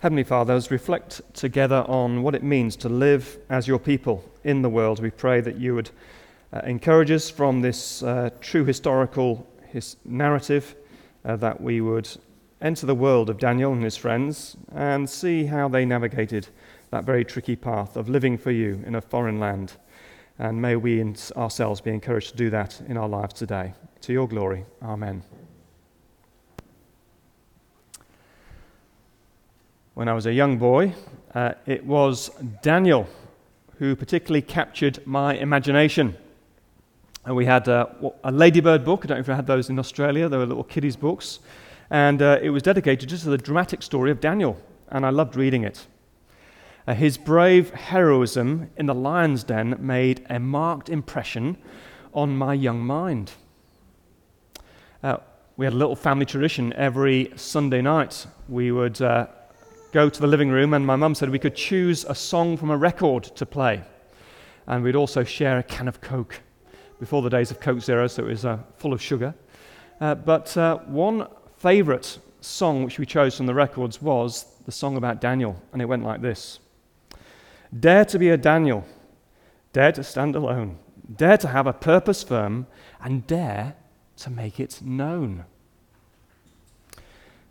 Heavenly Father, as reflect together on what it means to live as your people in the world, we pray that you would uh, encourage us from this uh, true historical his narrative, uh, that we would enter the world of Daniel and his friends and see how they navigated that very tricky path of living for you in a foreign land. And may we ourselves be encouraged to do that in our lives today. To your glory. Amen. When I was a young boy, uh, it was Daniel who particularly captured my imagination. And we had uh, a Ladybird book. I don't know if you had those in Australia. They were little kiddies' books. And uh, it was dedicated just to the dramatic story of Daniel. And I loved reading it. Uh, his brave heroism in the lion's den made a marked impression on my young mind. Uh, we had a little family tradition every Sunday night. We would uh, go to the living room, and my mum said we could choose a song from a record to play. And we'd also share a can of Coke before the days of Coke Zero, so it was uh, full of sugar. Uh, but uh, one favourite song which we chose from the records was the song about Daniel, and it went like this Dare to be a Daniel, dare to stand alone, dare to have a purpose firm, and dare to make it known.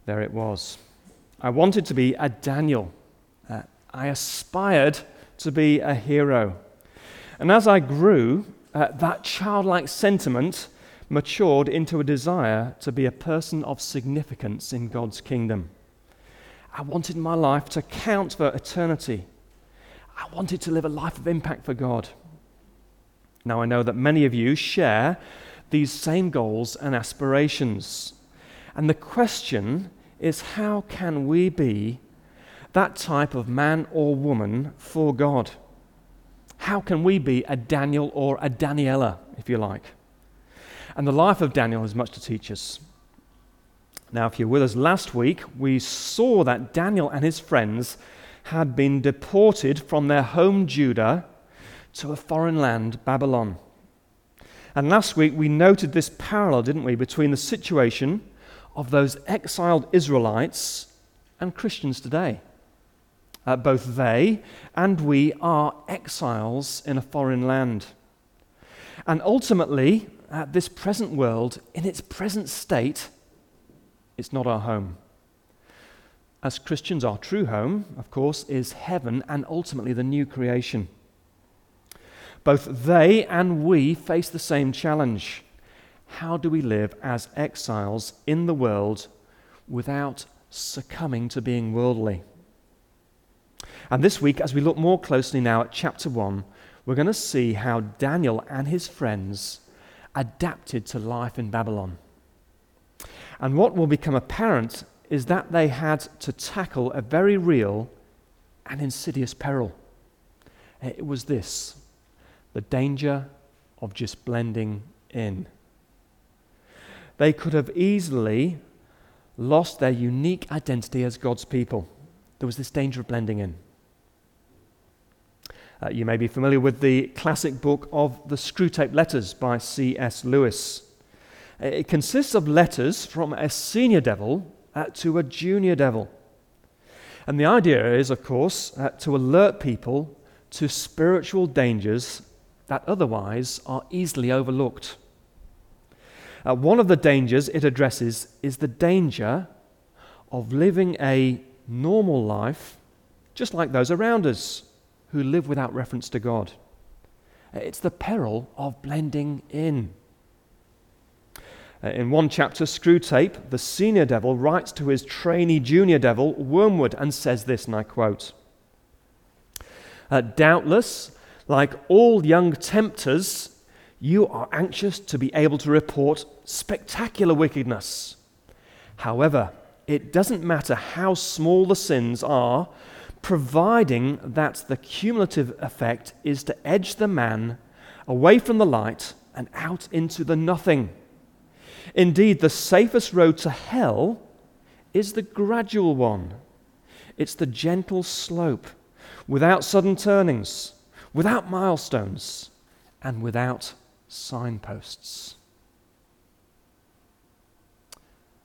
There it was. I wanted to be a Daniel. Uh, I aspired to be a hero. And as I grew, uh, that childlike sentiment matured into a desire to be a person of significance in God's kingdom. I wanted my life to count for eternity. I wanted to live a life of impact for God. Now, I know that many of you share these same goals and aspirations. And the question is how can we be that type of man or woman for God? How can we be a Daniel or a Daniela, if you like? And the life of Daniel has much to teach us. Now, if you're with us last week, we saw that Daniel and his friends had been deported from their home Judah to a foreign land, Babylon. And last week we noted this parallel, didn't we, between the situation of those exiled Israelites and Christians today. Uh, both they and we are exiles in a foreign land. And ultimately, uh, this present world, in its present state, it's not our home. As Christians, our true home, of course, is heaven and ultimately the new creation. Both they and we face the same challenge how do we live as exiles in the world without succumbing to being worldly? And this week, as we look more closely now at chapter 1, we're going to see how Daniel and his friends adapted to life in Babylon. And what will become apparent is that they had to tackle a very real and insidious peril. It was this the danger of just blending in they could have easily lost their unique identity as God's people. There was this danger of blending in. Uh, you may be familiar with the classic book of the Screwtape Letters by C.S. Lewis. It consists of letters from a senior devil uh, to a junior devil. And the idea is, of course, uh, to alert people to spiritual dangers that otherwise are easily overlooked. Uh, one of the dangers it addresses is the danger of living a normal life just like those around us who live without reference to God. Uh, it's the peril of blending in. Uh, in one chapter, Screwtape, the senior devil, writes to his trainee junior devil, Wormwood, and says this, and I quote uh, Doubtless, like all young tempters, you are anxious to be able to report spectacular wickedness. However, it doesn't matter how small the sins are, providing that the cumulative effect is to edge the man away from the light and out into the nothing. Indeed, the safest road to hell is the gradual one. It's the gentle slope, without sudden turnings, without milestones, and without signposts.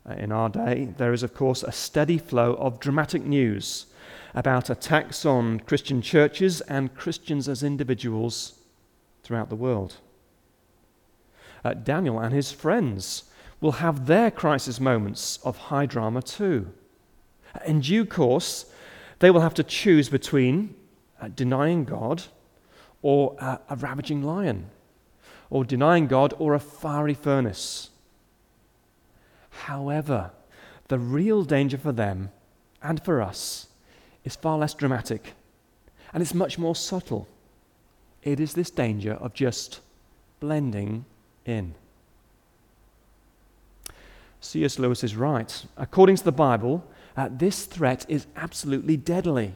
Uh, in our day, there is, of course, a steady flow of dramatic news about attacks on Christian churches and Christians as individuals throughout the world. Uh, Daniel and his friends will have their crisis moments of high drama too. In due course, they will have to choose between uh, denying God or uh, a ravaging lion, or denying God or a fiery furnace. However, the real danger for them and for us is far less dramatic and it's much more subtle. It is this danger of just blending in. C.S. Lewis is right. According to the Bible, uh, this threat is absolutely deadly.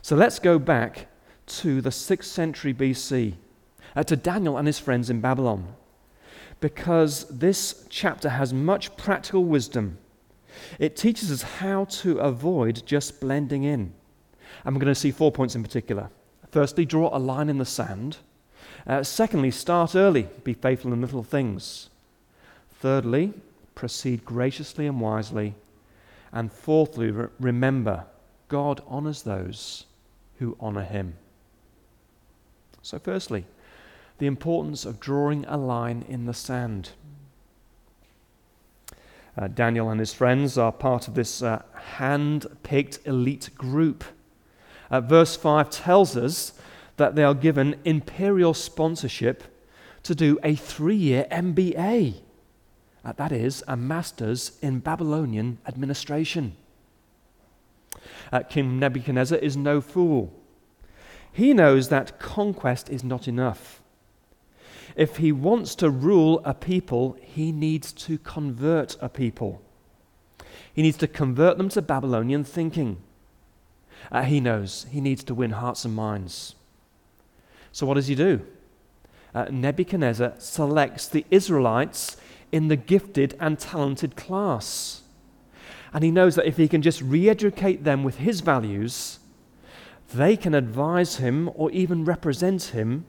So let's go back to the 6th century BC, uh, to Daniel and his friends in Babylon, because this chapter has much practical wisdom. It teaches us how to avoid just blending in. And we're going to see four points in particular. Firstly, draw a line in the sand. Uh, secondly, start early, be faithful in little things. Thirdly, proceed graciously and wisely. And fourthly, re- remember, God honors those who honor him. So, firstly, the importance of drawing a line in the sand. Uh, Daniel and his friends are part of this uh, hand picked elite group. Uh, verse 5 tells us that they are given imperial sponsorship to do a three year MBA. Uh, that is, a master's in Babylonian administration. Uh, King Nebuchadnezzar is no fool. He knows that conquest is not enough. If he wants to rule a people, he needs to convert a people. He needs to convert them to Babylonian thinking. Uh, he knows he needs to win hearts and minds. So, what does he do? Uh, Nebuchadnezzar selects the Israelites in the gifted and talented class. And he knows that if he can just re educate them with his values, they can advise him or even represent him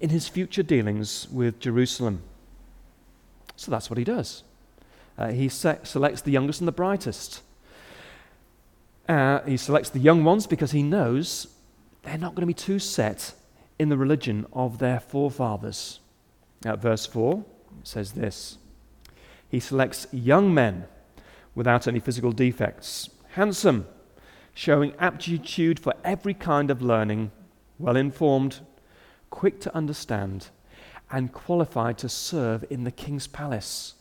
in his future dealings with Jerusalem. So that's what he does. Uh, he se- selects the youngest and the brightest. Uh, he selects the young ones because he knows they're not going to be too set in the religion of their forefathers. At verse 4, says this He selects young men without any physical defects, handsome, showing aptitude for every kind of learning, well informed, quick to understand, and qualified to serve in the king's palace.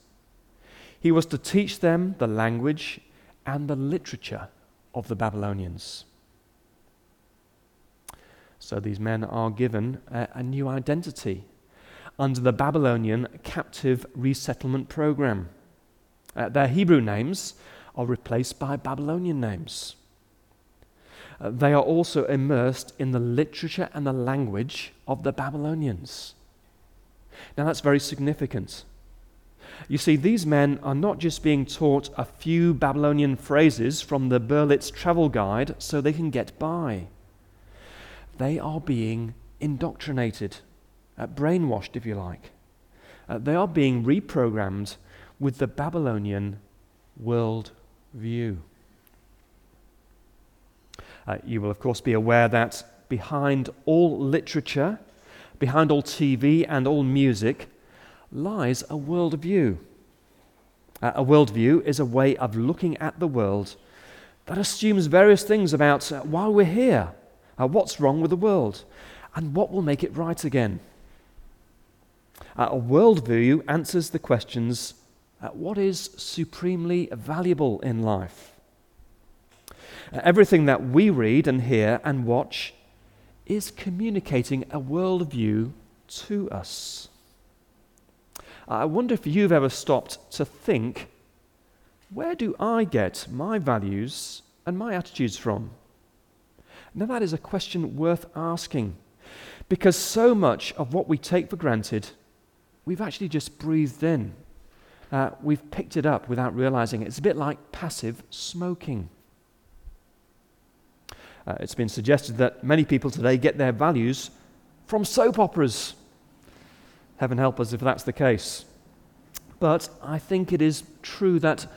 He was to teach them the language and the literature of the Babylonians. So these men are given a, a new identity under the Babylonian captive resettlement program. Uh, their Hebrew names are replaced by Babylonian names. Uh, they are also immersed in the literature and the language of the Babylonians. Now, that's very significant. You see, these men are not just being taught a few Babylonian phrases from the Berlitz travel guide so they can get by. They are being indoctrinated, uh, brainwashed, if you like. Uh, they are being reprogrammed with the Babylonian world view. Uh, you will, of course, be aware that behind all literature, behind all TV and all music, lies a worldview. Uh, a worldview is a way of looking at the world that assumes various things about uh, why we're here, uh, what's wrong with the world, and what will make it right again. Uh, a worldview answers the questions uh, what is supremely valuable in life? Everything that we read and hear and watch is communicating a worldview to us. I wonder if you've ever stopped to think where do I get my values and my attitudes from? Now, that is a question worth asking because so much of what we take for granted, we've actually just breathed in. Uh, we've picked it up without realizing it. It's a bit like passive smoking. Uh, it's been suggested that many people today get their values from soap operas. Heaven help us if that's the case. But I think it is true that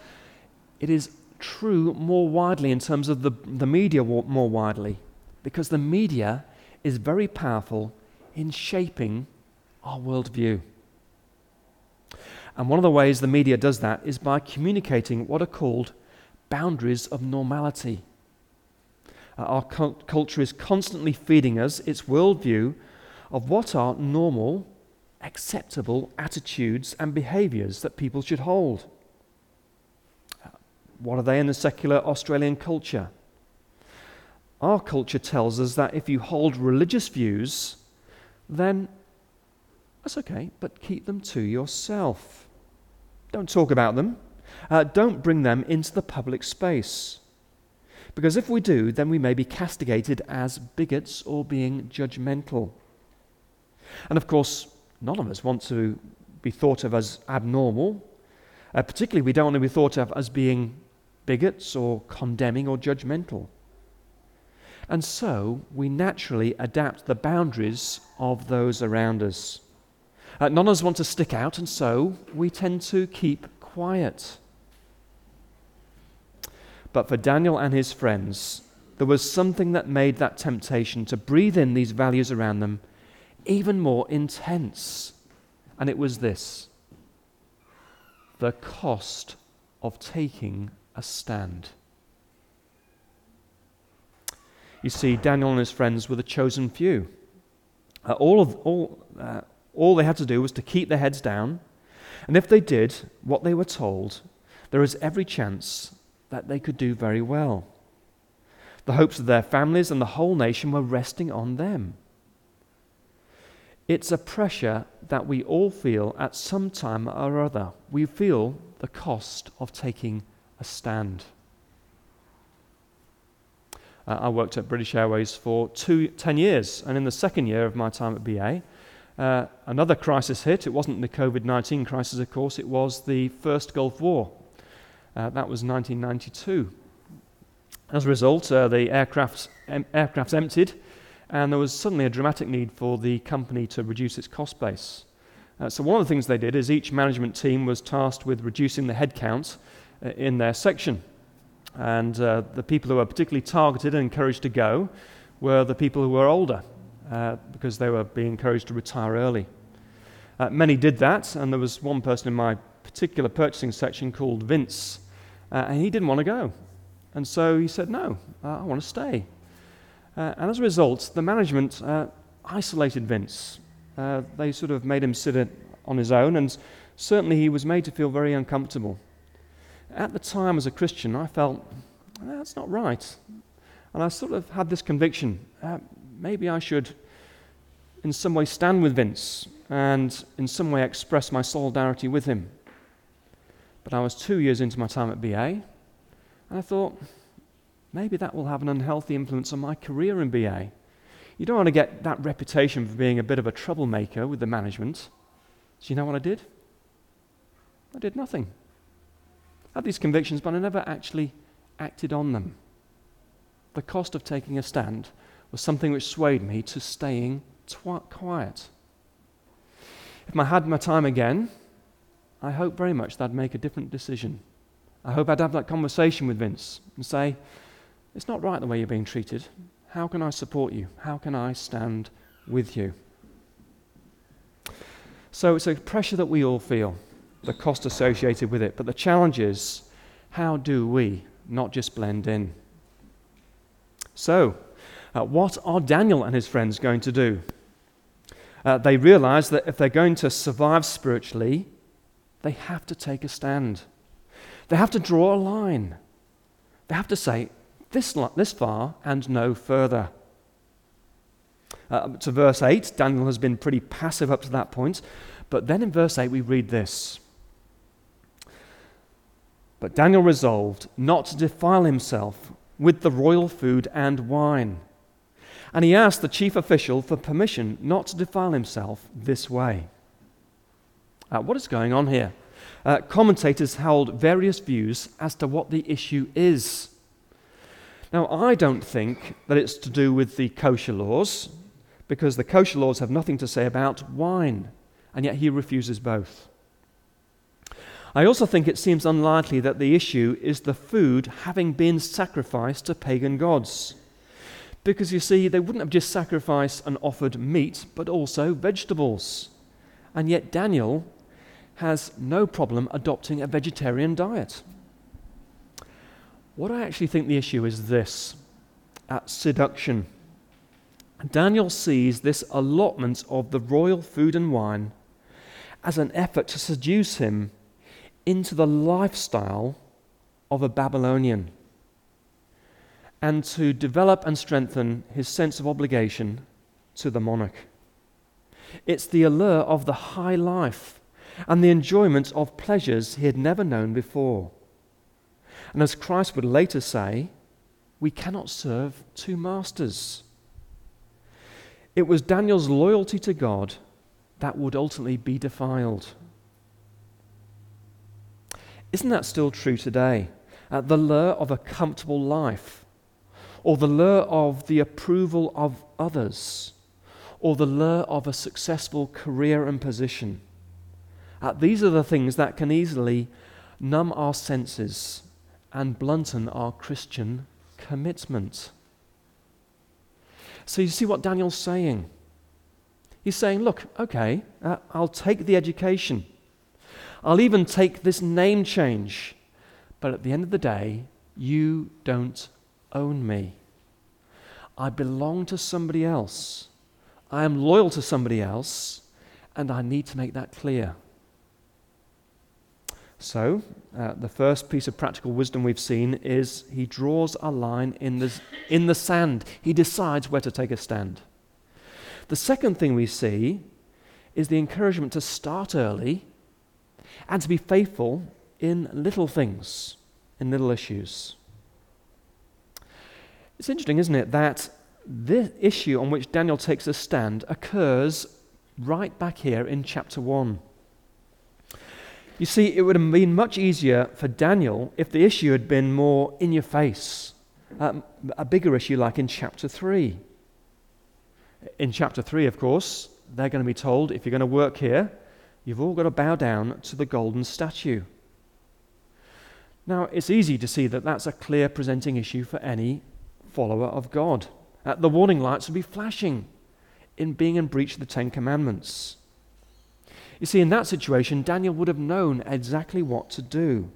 it is true more widely in terms of the, the media more widely, because the media is very powerful in shaping our worldview. And one of the ways the media does that is by communicating what are called boundaries of normality. Uh, our cult- culture is constantly feeding us its worldview of what are normal, acceptable attitudes and behaviors that people should hold. What are they in the secular Australian culture? Our culture tells us that if you hold religious views, then that's okay, but keep them to yourself. Don't talk about them. Uh, don't bring them into the public space. Because if we do, then we may be castigated as bigots or being judgmental. And of course, none of us want to be thought of as abnormal. Uh, particularly, we don't want to be thought of as being bigots or condemning or judgmental. And so we naturally adapt the boundaries of those around us. Uh, none of us want to stick out, and so we tend to keep quiet. But for Daniel and his friends, there was something that made that temptation to breathe in these values around them even more intense. And it was this the cost of taking a stand. You see, Daniel and his friends were the chosen few. Uh, all, of, all, uh, all they had to do was to keep their heads down, and if they did what they were told, there is every chance that they could do very well. The hopes of their families and the whole nation were resting on them. It's a pressure that we all feel at some time or other. We feel the cost of taking a stand. Uh, I worked at British Airways for two, 10 years, and in the second year of my time at BA, uh, another crisis hit. It wasn't the COVID 19 crisis, of course, it was the first Gulf War. Uh, that was 1992. As a result, uh, the aircraft, em- aircrafts emptied, and there was suddenly a dramatic need for the company to reduce its cost base. Uh, so, one of the things they did is each management team was tasked with reducing the headcount uh, in their section. And uh, the people who were particularly targeted and encouraged to go were the people who were older, uh, because they were being encouraged to retire early. Uh, many did that, and there was one person in my particular purchasing section called Vince, uh, and he didn't want to go. And so he said, No, uh, I want to stay. Uh, and as a result, the management isolated Vince. they sort of made him sit on his own, and certainly he was made to feel very uncomfortable. At the time, as a Christian, I felt that's not right. And I sort of had this conviction uh, maybe I should, in some way, stand with Vince and in some way express my solidarity with him. But I was two years into my time at BA, and I thought, maybe that will have an unhealthy influence on my career in BA. You don't want to get that reputation for being a bit of a troublemaker with the management. So, you know what I did? I did nothing. I had these convictions, but I never actually acted on them. The cost of taking a stand was something which swayed me to staying twi- quiet. If I had my time again, I hope very much that I'd make a different decision. I hope I'd have that conversation with Vince and say, It's not right the way you're being treated. How can I support you? How can I stand with you? So it's a pressure that we all feel, the cost associated with it. But the challenge is, how do we not just blend in? So, uh, what are Daniel and his friends going to do? Uh, they realize that if they're going to survive spiritually, they have to take a stand. They have to draw a line. They have to say, this, this far and no further. Uh, to verse 8, Daniel has been pretty passive up to that point. But then in verse 8, we read this But Daniel resolved not to defile himself with the royal food and wine and he asked the chief official for permission not to defile himself this way. Uh, what is going on here? Uh, commentators held various views as to what the issue is. Now, I don't think that it's to do with the kosher laws, because the kosher laws have nothing to say about wine, and yet he refuses both. I also think it seems unlikely that the issue is the food having been sacrificed to pagan gods. Because you see, they wouldn't have just sacrificed and offered meat, but also vegetables. And yet Daniel has no problem adopting a vegetarian diet. What I actually think the issue is this at seduction. Daniel sees this allotment of the royal food and wine as an effort to seduce him into the lifestyle of a Babylonian and to develop and strengthen his sense of obligation to the monarch. It's the allure of the high life and the enjoyment of pleasures he had never known before. And as Christ would later say, we cannot serve two masters. It was Daniel's loyalty to God that would ultimately be defiled. Isn't that still true today? Uh, the lure of a comfortable life, or the lure of the approval of others, or the lure of a successful career and position. Uh, these are the things that can easily numb our senses and blunten our Christian commitment. So you see what Daniel's saying. He's saying, look, okay, uh, I'll take the education. I'll even take this name change. But at the end of the day, you don't own me. I belong to somebody else. I am loyal to somebody else, and I need to make that clear. So, uh, the first piece of practical wisdom we've seen is he draws a line in the, in the sand. He decides where to take a stand. The second thing we see is the encouragement to start early and to be faithful in little things, in little issues. It's interesting, isn't it, that the issue on which Daniel takes a stand occurs right back here in chapter 1. You see, it would have been much easier for Daniel if the issue had been more in your face, um, a bigger issue like in chapter 3. In chapter 3, of course, they're going to be told if you're going to work here, you've all got to bow down to the golden statue. Now, it's easy to see that that's a clear presenting issue for any follower of God. Uh, the warning lights would be flashing in being in breach of the Ten Commandments. You see, in that situation, Daniel would have known exactly what to do.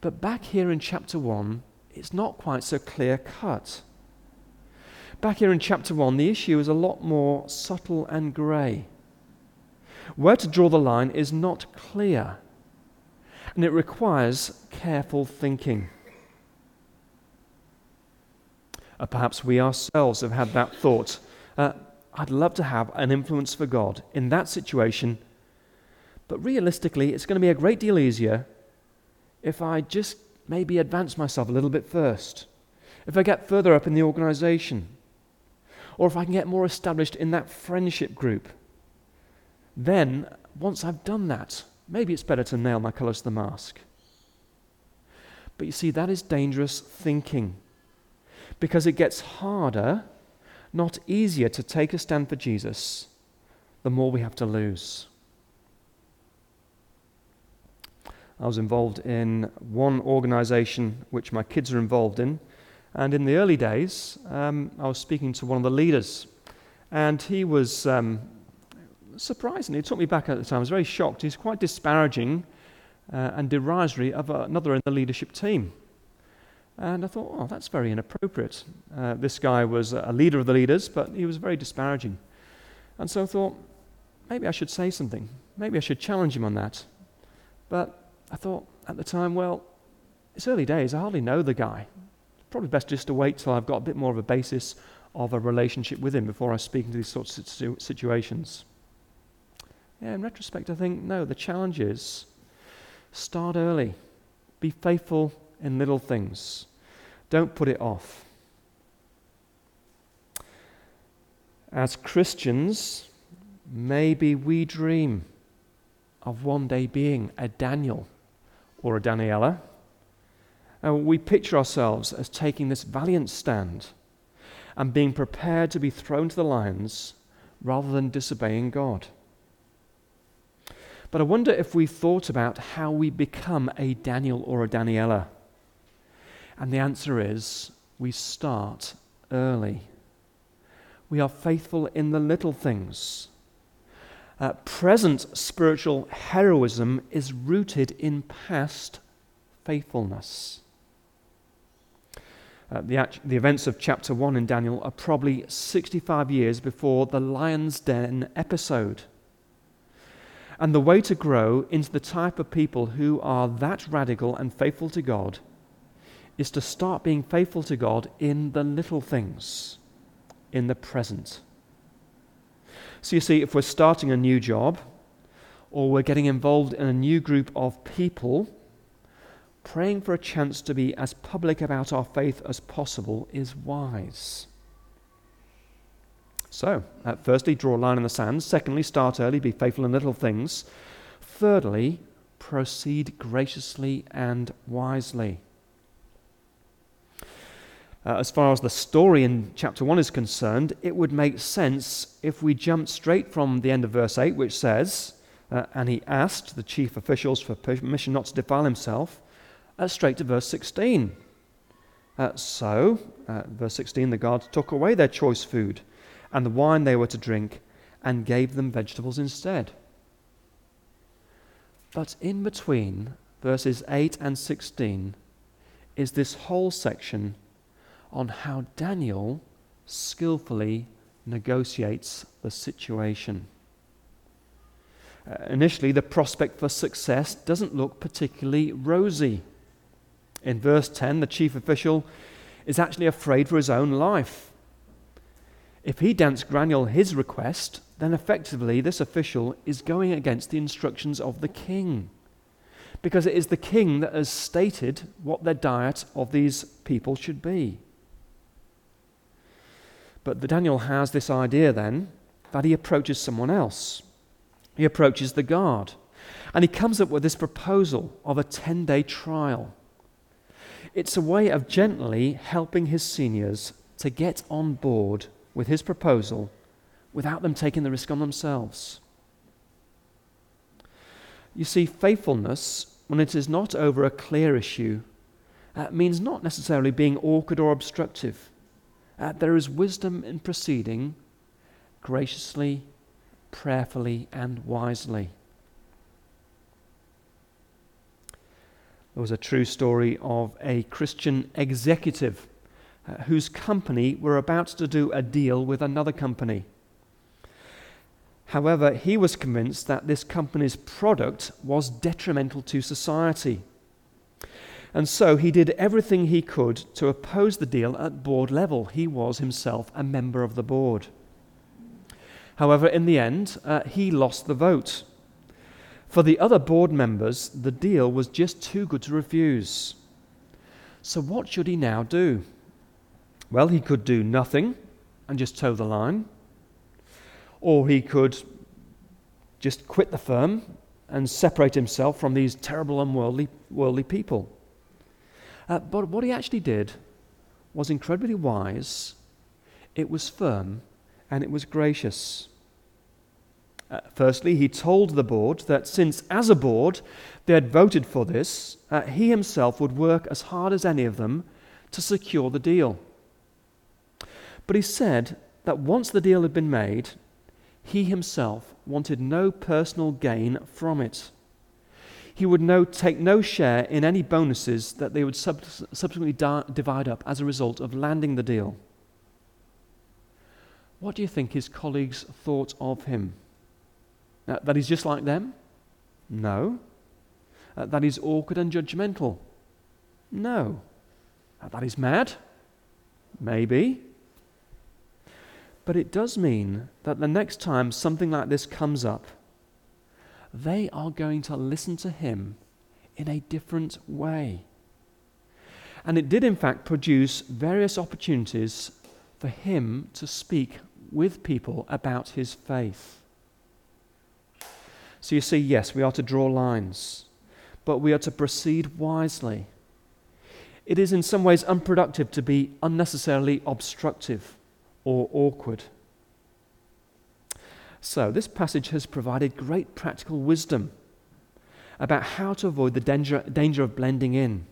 But back here in chapter 1, it's not quite so clear cut. Back here in chapter 1, the issue is a lot more subtle and grey. Where to draw the line is not clear, and it requires careful thinking. Uh, perhaps we ourselves have had that thought. Uh, I'd love to have an influence for God in that situation. But realistically, it's going to be a great deal easier if I just maybe advance myself a little bit first, if I get further up in the organization, or if I can get more established in that friendship group. Then, once I've done that, maybe it's better to nail my colors to the mask. But you see, that is dangerous thinking because it gets harder not easier to take a stand for Jesus, the more we have to lose. I was involved in one organization which my kids are involved in, and in the early days, um, I was speaking to one of the leaders, and he was um, surprising. He took me back at the time. I was very shocked. He's quite disparaging uh, and derisory of another in the leadership team. And I thought, oh, that's very inappropriate. Uh, this guy was a leader of the leaders, but he was very disparaging. And so I thought, maybe I should say something. Maybe I should challenge him on that. But I thought at the time, well, it's early days. I hardly know the guy. Probably best just to wait till I've got a bit more of a basis of a relationship with him before I speak into these sorts of situations. Yeah, in retrospect, I think, no, the challenge is start early, be faithful in little things. Don't put it off. As Christians, maybe we dream of one day being a Daniel or a Daniela. And we picture ourselves as taking this valiant stand and being prepared to be thrown to the lions rather than disobeying God. But I wonder if we thought about how we become a Daniel or a Daniela. And the answer is we start early. We are faithful in the little things. Uh, present spiritual heroism is rooted in past faithfulness. Uh, the, act- the events of chapter 1 in Daniel are probably 65 years before the lion's den episode. And the way to grow into the type of people who are that radical and faithful to God is to start being faithful to God in the little things, in the present. So you see, if we're starting a new job or we're getting involved in a new group of people, praying for a chance to be as public about our faith as possible is wise. So, uh, firstly, draw a line in the sand. Secondly, start early, be faithful in little things. Thirdly, proceed graciously and wisely. Uh, as far as the story in chapter 1 is concerned, it would make sense if we jumped straight from the end of verse 8, which says, uh, And he asked the chief officials for permission not to defile himself, uh, straight to verse 16. Uh, so, uh, verse 16, the guards took away their choice food and the wine they were to drink and gave them vegetables instead. But in between verses 8 and 16 is this whole section on how Daniel skillfully negotiates the situation. Uh, initially, the prospect for success doesn't look particularly rosy. In verse 10, the chief official is actually afraid for his own life. If he grants Daniel his request, then effectively this official is going against the instructions of the king. Because it is the king that has stated what the diet of these people should be. But the Daniel has this idea then that he approaches someone else. He approaches the guard. And he comes up with this proposal of a 10 day trial. It's a way of gently helping his seniors to get on board with his proposal without them taking the risk on themselves. You see, faithfulness, when it is not over a clear issue, uh, means not necessarily being awkward or obstructive. Uh, there is wisdom in proceeding graciously, prayerfully, and wisely. There was a true story of a Christian executive uh, whose company were about to do a deal with another company. However, he was convinced that this company's product was detrimental to society. And so he did everything he could to oppose the deal at board level. He was himself a member of the board. However, in the end, uh, he lost the vote. For the other board members, the deal was just too good to refuse. So, what should he now do? Well, he could do nothing and just toe the line, or he could just quit the firm and separate himself from these terrible, unworldly worldly people. Uh, but what he actually did was incredibly wise, it was firm, and it was gracious. Uh, firstly, he told the board that since, as a board, they had voted for this, uh, he himself would work as hard as any of them to secure the deal. But he said that once the deal had been made, he himself wanted no personal gain from it. He would no, take no share in any bonuses that they would sub- subsequently di- divide up as a result of landing the deal. What do you think his colleagues thought of him? Uh, that he's just like them? No. Uh, that he's awkward and judgmental? No. Uh, that he's mad? Maybe. But it does mean that the next time something like this comes up, they are going to listen to him in a different way. And it did, in fact, produce various opportunities for him to speak with people about his faith. So you see, yes, we are to draw lines, but we are to proceed wisely. It is in some ways unproductive to be unnecessarily obstructive or awkward. So, this passage has provided great practical wisdom about how to avoid the danger, danger of blending in.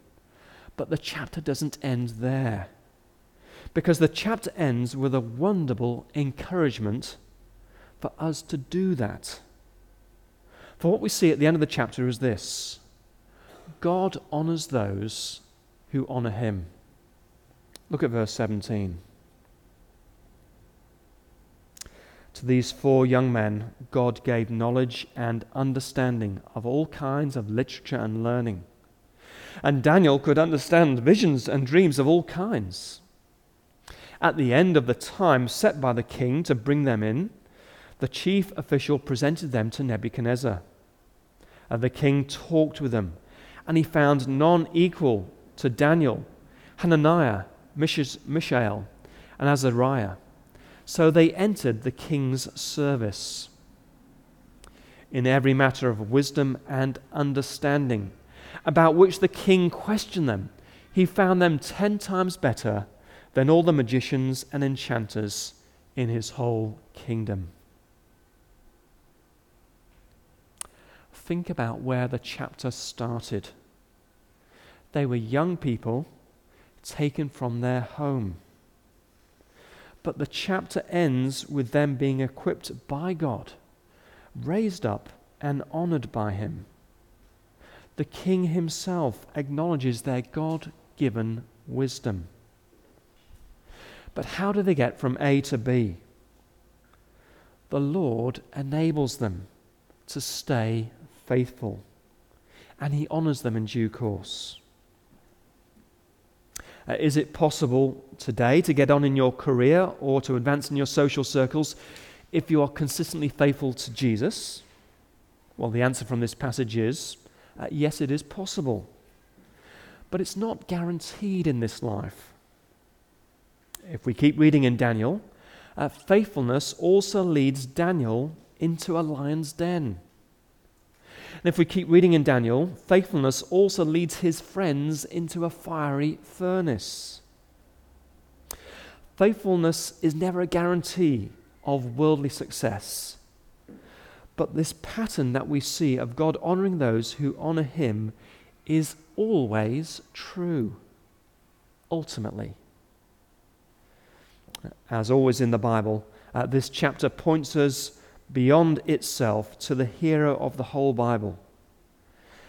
But the chapter doesn't end there. Because the chapter ends with a wonderful encouragement for us to do that. For what we see at the end of the chapter is this God honors those who honor him. Look at verse 17. To these four young men, God gave knowledge and understanding of all kinds of literature and learning. And Daniel could understand visions and dreams of all kinds. At the end of the time set by the king to bring them in, the chief official presented them to Nebuchadnezzar. And the king talked with them, and he found none equal to Daniel, Hananiah, Mishael, and Azariah. So they entered the king's service. In every matter of wisdom and understanding, about which the king questioned them, he found them ten times better than all the magicians and enchanters in his whole kingdom. Think about where the chapter started. They were young people taken from their home. But the chapter ends with them being equipped by God, raised up and honored by Him. The king himself acknowledges their God given wisdom. But how do they get from A to B? The Lord enables them to stay faithful, and He honors them in due course. Uh, is it possible today to get on in your career or to advance in your social circles if you are consistently faithful to Jesus? Well, the answer from this passage is uh, yes, it is possible. But it's not guaranteed in this life if we keep reading in Daniel, uh, faithfulness also leads Daniel into a lion's den. And if we keep reading in Daniel, faithfulness also leads his friends into a fiery furnace. Faithfulness is never a guarantee of worldly success. But this pattern that we see of God honoring those who honor him is always true, ultimately as always in the Bible, uh, this chapter points us beyond itself to the hero of the whole Bible.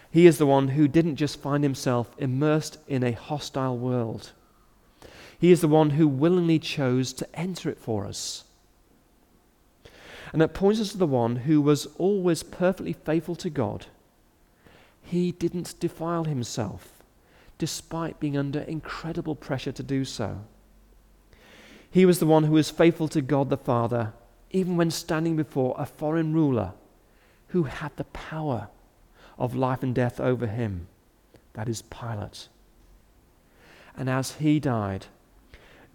He is the one who didn't just find himself immersed in a hostile world. He is the one who willingly chose to enter it for us. And that points us to the one who was always perfectly faithful to God. He didn't defile himself, despite being under incredible pressure to do so. He was the one who was faithful to God the Father, even when standing before a foreign ruler who had the power of life and death over him. That is Pilate. And as he died,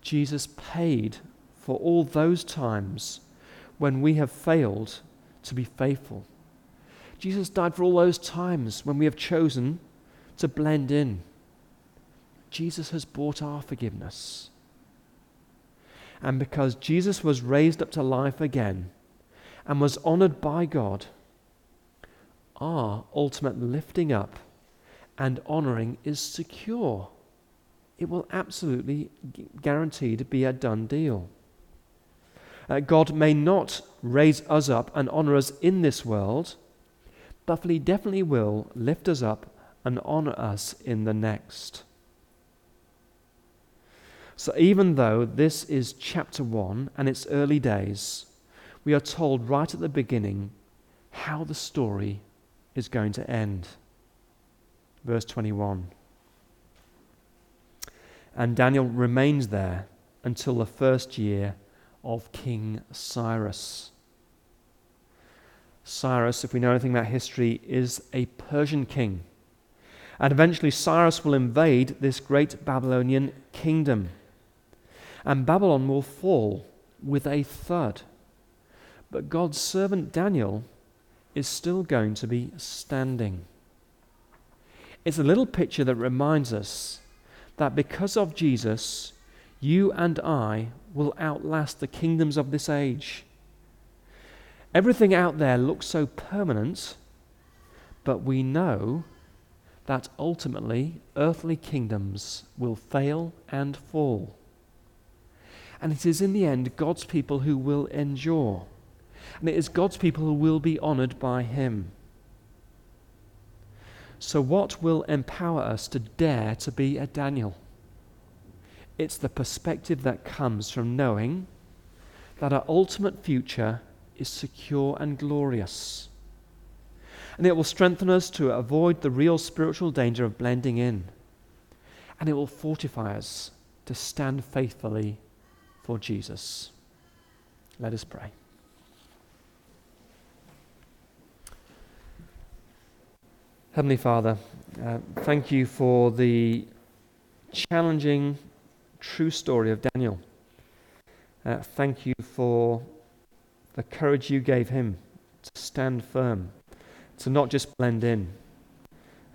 Jesus paid for all those times when we have failed to be faithful. Jesus died for all those times when we have chosen to blend in. Jesus has bought our forgiveness. And because Jesus was raised up to life again and was honored by God, our ultimate lifting up and honoring is secure. It will absolutely guarantee to be a done deal. Uh, God may not raise us up and honor us in this world, but He definitely will lift us up and honor us in the next. So, even though this is chapter 1 and its early days, we are told right at the beginning how the story is going to end. Verse 21. And Daniel remains there until the first year of King Cyrus. Cyrus, if we know anything about history, is a Persian king. And eventually, Cyrus will invade this great Babylonian kingdom and Babylon will fall with a thud. But God's servant Daniel is still going to be standing. It's a little picture that reminds us that because of Jesus, you and I will outlast the kingdoms of this age. Everything out there looks so permanent, but we know that ultimately earthly kingdoms will fail and fall. And it is in the end God's people who will endure. And it is God's people who will be honored by Him. So, what will empower us to dare to be a Daniel? It's the perspective that comes from knowing that our ultimate future is secure and glorious. And it will strengthen us to avoid the real spiritual danger of blending in. And it will fortify us to stand faithfully for Jesus. Let us pray. Heavenly Father, uh, thank you for the challenging, true story of Daniel. Uh, thank you for the courage you gave him to stand firm, to not just blend in,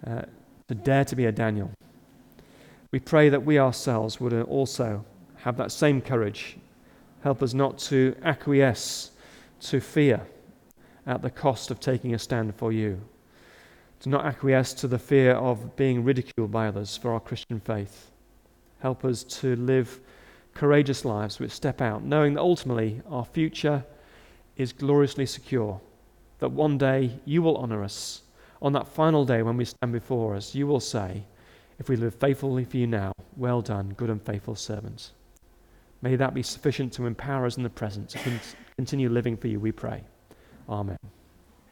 uh, to dare to be a Daniel. We pray that we ourselves would also have that same courage. Help us not to acquiesce to fear at the cost of taking a stand for you, to not acquiesce to the fear of being ridiculed by others for our Christian faith. Help us to live courageous lives which step out, knowing that ultimately our future is gloriously secure, that one day you will honor us. On that final day when we stand before us, you will say, If we live faithfully for you now, well done, good and faithful servant. May that be sufficient to empower us in the present to continue living for you, we pray. Amen.